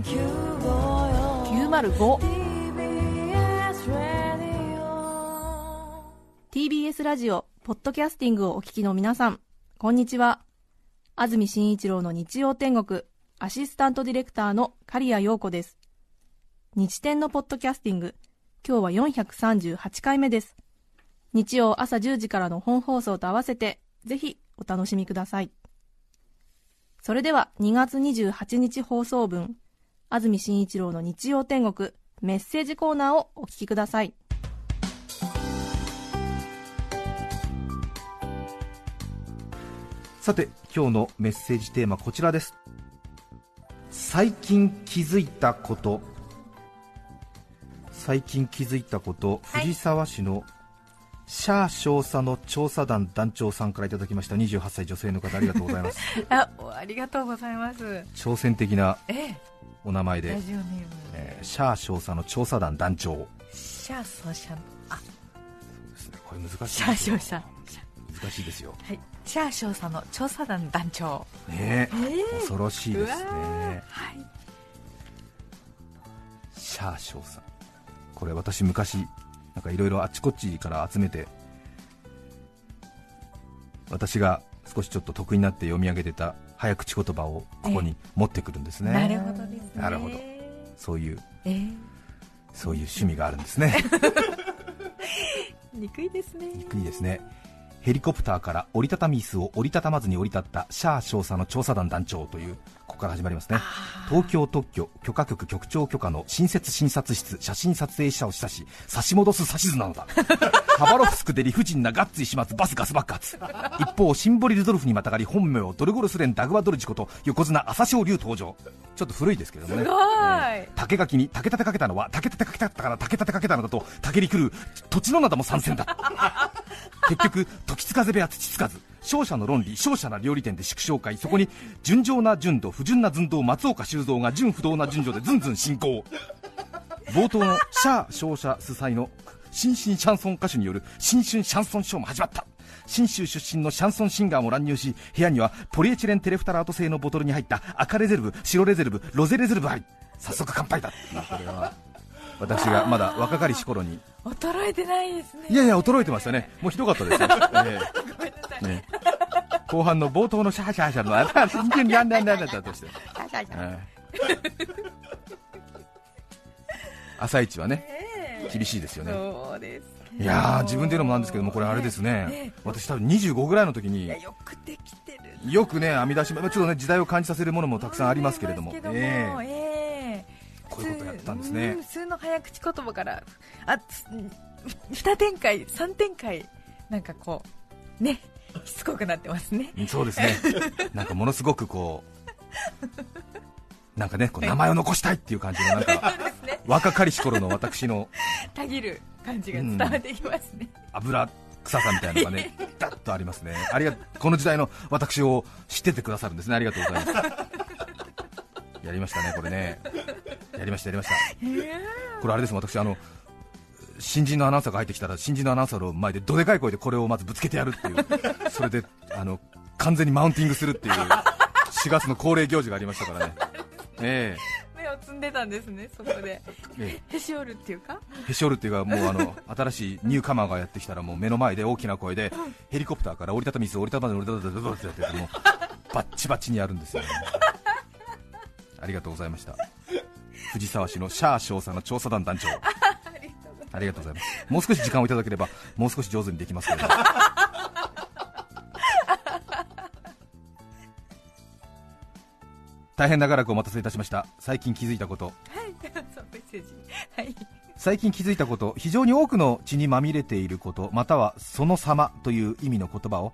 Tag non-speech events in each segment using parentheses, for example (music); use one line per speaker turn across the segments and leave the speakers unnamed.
905TBS ラジオポッドキャスティングをお聞きの皆さんこんにちは。安住紳一郎の日曜天国アシスタントディレクターの刈谷陽子です。日天のポッドキャスティング今日は438回目です。日曜朝10時からの本放送と合わせてぜひお楽しみください。それでは2月28日放送分安住紳一郎の日曜天国メッセージコーナーをお聞きください。
さて今日のメッセージテーマこちらです。最近気づいたこと。最近気づいたこと。藤沢市のシャー少佐の調査団団長さんからいただきました。28歳女性の方ありがとうございます。(laughs)
あありがとうございます。
挑戦的な
ええ。
お名前で
ラ、ジオネーム。
えーシャー少佐の調査団団長。
シャーソシャあ。
ですね。これ難しい
シャー少佐。
難しいですよ。
はい。シャー少佐の調査団団長。
ねえ。
ええ。
恐ろしいですね。
はい。
シャー少佐。これ私昔なんかいろいろあっちこっちから集めて私が少しちょっと得意になって読み上げてた早口言葉をここに持ってくるんですね、
なるほどですね。
なるほど。そういう
ええ
そういう趣味があるんですね。(laughs)
憎いですね。
憎いですね。ヘリコプターから折りたたみ椅子を折りたたまずに降り立ったシャー少佐の調査団団長というから始まりますね。東京特許許可局局長許可の新設診察室。写真撮影者を示唆し差し戻す指図なのだ。(laughs) ハバロフスクで理不尽なガッツイ始末バスガス爆発。一方シンボリルドルフにまたがり本名ドルゴルスレンダグワドルジこと横綱朝青龍登場。ちょっと古いですけどもね。
すごい。
えー竹垣に竹立てかけたのは竹立てかけたから竹立てかけたのだと竹に来る土地の灘も参戦だ。(laughs) 結局時津風部屋土津風勝者の論理勝者な料理店で祝勝会。そこに純情な純度不純な寸胴松岡修造が純不動な順序でずんずん進行。冒頭のシャー勝者主催の新進シャンソン歌手による新春シャンソンショーも始まった。信州出身のシャンソンシンガーも乱入し部屋にはポリエチレンテレフタラート製のボトルに入った赤レゼルブ白レゼルブロゼレゼルブあり。早速乾杯だ。これは私がまだ若かりし頃に。(laughs)
衰えてないですね。
いやいや衰えてましたね。もうひどかったですよ、え (laughs)
ごめんなさい。
えね。後半の冒頭のシャーシャーシャーのあら全然やんないんだったとして、ええ。朝一はね厳しいですよね。
そうです
いやー自分で言うのもなんですけどもこれあれですね。
ね
私多分25ぐらいの時に
よくできてる。
よくね編み出しまちょっとね時代を感じさせるものもたくさんありますけれども。ええ。
ええ。
こういうことやったんです
う
ね
普通の早口言葉からあつ2展開3展開なんかこうねしつこくなってますね。
うんそうですね。(laughs) なんかものすごくこうなんかねこう名前を残したいっていう感じのなんか
ね。
若かりし頃の私の
たぎる感じが伝わってきますね、
油臭さみたいなのがね (laughs) ダッとありますね。ありがこの時代の私を知っててくださるんですね。ありがとうございます。(laughs) やりましたねこれね。やりましたやりました。これあれです私あの新人のアナウンサーが入ってきたら新人のアナウンサーの前でどでかい声でこれをまずぶつけてやるっていう。(laughs) それであの完全にマウンティングするっていう。4月の恒例行事がありましたからね。え
目を摘んでたんですねそこで。
ええ。
へし折るっていうか？
えへし折るっていうかもうあの新しいニューカマーがやってきたらもう目の前で大きな声でヘリコプターから折りたたみ椅子折りたたまで折りたたまでってやってもうバッチバチにやるんですよ、ね、ありがとうございました藤沢市のシャー少佐の調査団団長ありがとうございます。もう少し時間をいただければもう少し上手にできますけれど。(laughs) 大変長らくお待たせいたしました。最近気づいたこと。
はい
最近気づいたこと。非常に多くの血にまみれていること。またはその様という意味の言葉を。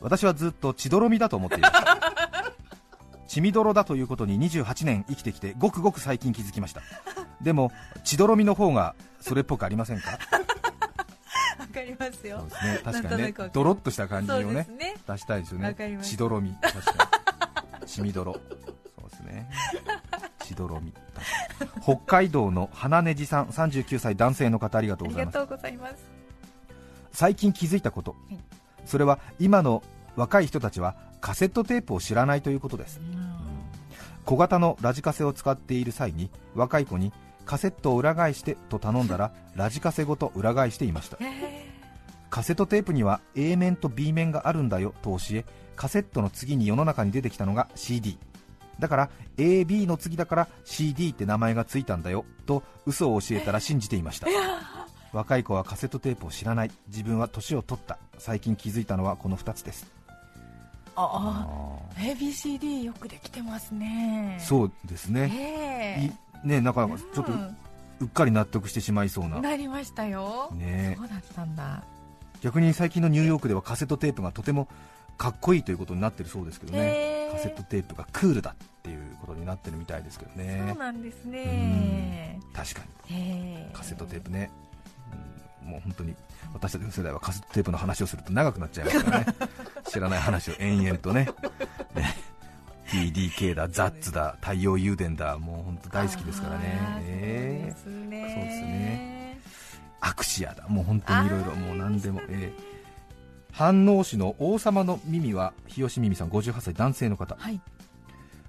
私はずっと血泥みだと思っている。(laughs) 血みどろだということに28年生きてきてごくごく最近気づきましたでも血泥みの方がそれっぽくありませんか？(laughs)
わかります
そう
よ
ですね。確かにねドロッとした感じをね
すね。
出したいですよね。血泥み。確かに。血みどろそうですね。血泥み。確かに北海道の花ねじさん39歳男性の方ありがとうございます。
ありがとうございます。
最近気づいたこと、
はい。
それは今の若い人たちはカセットテープを知らないということです。小型のラジカセを使っている際に若い子にカセットを裏返してと頼んだらラジカセごと裏返していました。
え
カセットテープには A 面と B 面があるんだよと教えカセットの次に世の中に出てきたのが CD だから AB の次だから CD って名前がついたんだよと嘘を教えたら信じていました。若い子はカセットテープを知らない。自分は年を取った。最近気づいたのはこの2つです
ああ ABCD よくできてますね。
そうですね。
え
いねなんかちょっと
う
っかり納得してしまいそうな、
なりましたよ、
ね。
そうだったんだ。
逆に最近のニューヨークではカセットテープがとてもかっこいいということになってるそうですけどね。
へー
カセットテープがクールだっていうことになってるみたいですけどね。
そうなんですね。
確かに。
へ
カセットテープね、うん。もう本当に私たちの世代はカセットテープの話をすると長くなっちゃいますからね (laughs) 知らない話を延々とね。ね。TDK だ、ザッツだ、太陽誘電だ、もう本当大好きですからね、
あー
え
そうですね。
アクシアだ、もう本当にいろいろ、もう何でも、えー飯能市の王様の耳は日吉耳さん58歳男性の方。
はい。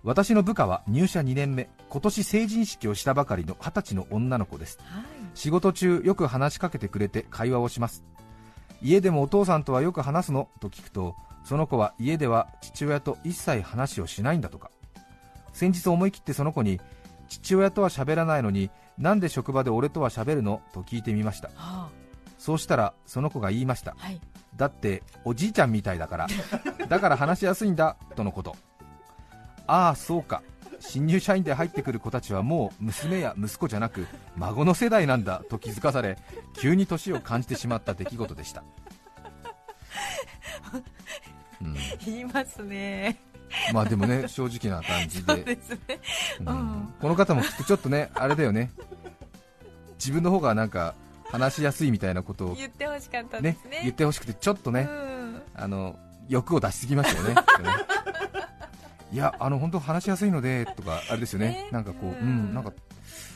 私の部下は入社2年目。今年成人式をしたばかりの20歳の女の子です。
はい。
仕事中よく話しかけてくれて会話をします。家でもお父さんとはよく話すのと聞くとその子は家では父親と一切話をしないんだとか。先日思い切ってその子に父親とは喋らないのになんで職場で俺とは喋るの？と聞いてみました。
は
そうしたらその子が言いました。
あはい
だっておじいちゃんみたいだから。だから話しやすいんだとのことああそうか。新入社員で入ってくる子たちはもう娘や息子じゃなく孫の世代なんだと気づかされ急に年を感じてしまった出来事でした、うん、
言いますね。
まあでもね正直な感じで、
ですね。
うん。
うん。
この方もきっとちょっとねあれだよね。自分の方がなんか話しやすいみたいなことを
言ってほしかったで
ね
すね。
言ってほしくてちょっとね、
うん。
あの欲を出しすぎましたよね。いやあの本当話しやすいのでとかあれですよね。
ね。
なんかこう、う
うん
ん、なんか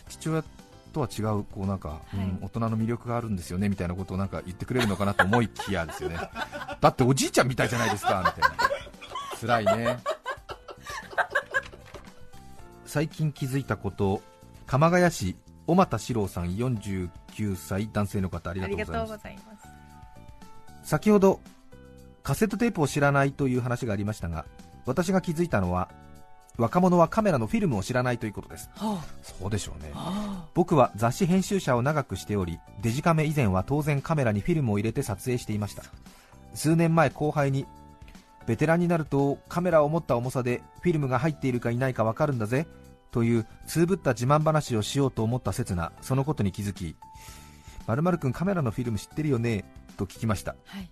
父親とは違うこうなんか、うん
はい
大人の魅力があるんですよねみたいなことをなんか言ってくれるのかなと思いきやですよね。(laughs) だっておじいちゃんみたいじゃないですかみたいな。辛いね。最近気づいたこと鎌ヶ谷市小俣史郎さん49歳男性の方ありがとうございます。先ほどカセットテープを知らないという話がありましたが私が気づいたのは若者はカメラのフィルムを知らないということです。
は
そうでしょうね。
あ。
僕は雑誌編集者を長くしておりデジカメ以前は当然カメラにフィルムを入れて撮影していました。数年前後輩にベテランになるとカメラを持った重さでフィルムが入っているかいないか分かるんだぜというつぶった自慢話をしようと思った刹那そのことに気づき〇〇君カメラのフィルム知ってるよねと聞きました。
はい。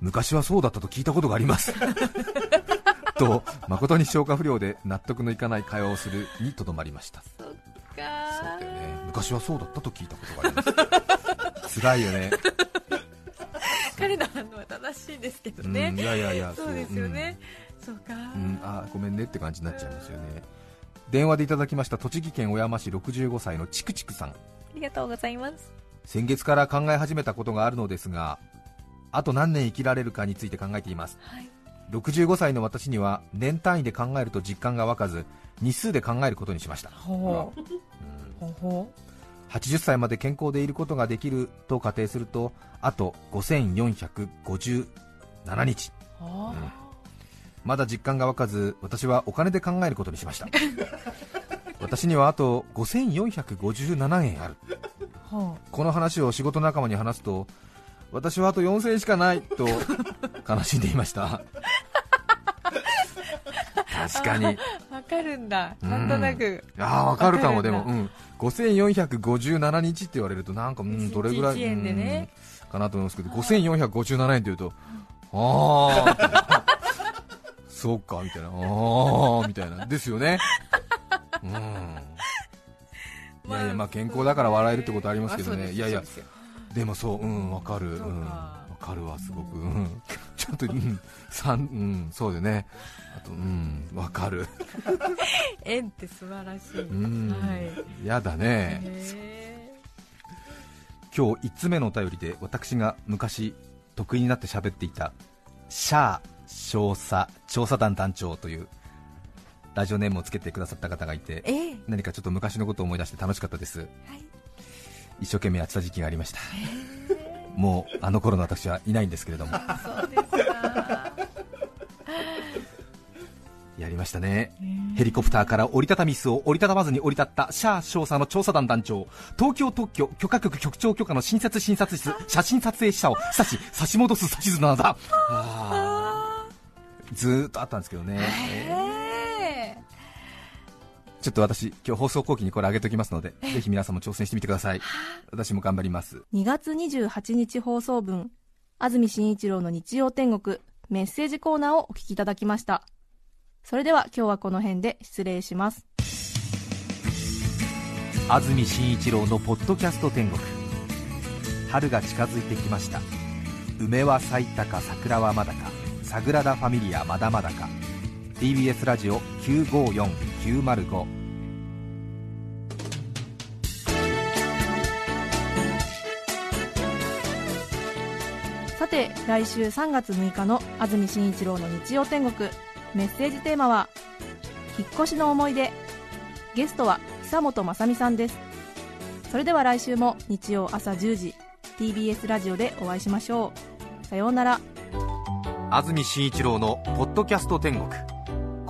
昔はそうだったと聞いたことがあります (laughs) と誠に消化不良で納得のいかない会話をするにとどまりました。
そっか
そうだよね。昔はそうだったと聞いたことがあります。辛いよね。(laughs)
彼の反応は正しいですけど
うん
ね
いやいやいや
そうですよね。そう。か
うん、うん。あごめんねって感じになっちゃいますよね。電話でいただきました。栃木県小山市65歳のちくちくさん。
ありがとうございます。
先月から考え始めたことがあるのですがあと何年生きられるかについて考えています。
はい
65歳の私には年単位で考えると実感が湧かず日数で考えることにしました、
ほう。
うん
ほうほ
80歳まで健康でいることができると仮定するとあと5457日。
うはあ。
まだ実感が湧かず私はお金で考えることにしました。(laughs) 私にはあと5457円ある。
ほ
この話を仕事仲間に話すと私はあと4000円しかないと悲しんでいました確かに。
う (laughs) わかるんだ。なんとなく。
ああ分かるかもでも、うん、5457日って言われるとなんか、うん、どれぐらい
円でね
うんかなと思いますけど5457円って言うとああそうかみたいな。(laughs) ああみたいな。ですよね。うん。(laughs) いやいやまあ健康だから笑えるってことありますけどね。いやいや。でもそううんわかる。
そう
うん。わ
か
かるわすごく。うんちょっとうん三うんそうだよね。あとうんわかる。
縁って素晴らしい。
うん
はい
やだね。
へ
今日1つ目のお便りで私が昔得意になって喋っていたシャー少佐調査団団長というラジオネームをつけてくださった方がいて
ええ。
何かちょっと昔のことを思い出して楽しかったです。
はい。
一生懸命やってた時期がありましたもうあの頃の私はいないんですけれども。やりましたね。ヘリコプターから折りたたみ椅子を折りたたまずに降り立ったシャア少佐の調査団団長東京特許許可局局長許可の新設診察室写真撮影者を差し差し戻す指図なのだずーっとあったんですけどね、
ええ
ちょっと私今日放送後期にこれ上げておきますのでぜひ皆さんも挑戦してみてください。私も頑張ります。
2月28日放送分安住紳一郎の日曜天国メッセージコーナーをお聞きいただきました。それでは今日はこの辺で失礼します。
安住紳一郎のポッドキャスト天国。春が近づいてきました。梅は咲いたか桜はまだか。サグラダ・ファミリアまだまだか。TBS ラジオ954905
さて来週3月6日の安住紳一郎の日曜天国。メッセージテーマは引っ越しの思い出。ゲストは久本雅美さんです。それでは来週も日曜朝10時 TBS ラジオでお会いしましょう。さようなら。
安住紳一郎の「ポッドキャスト天国」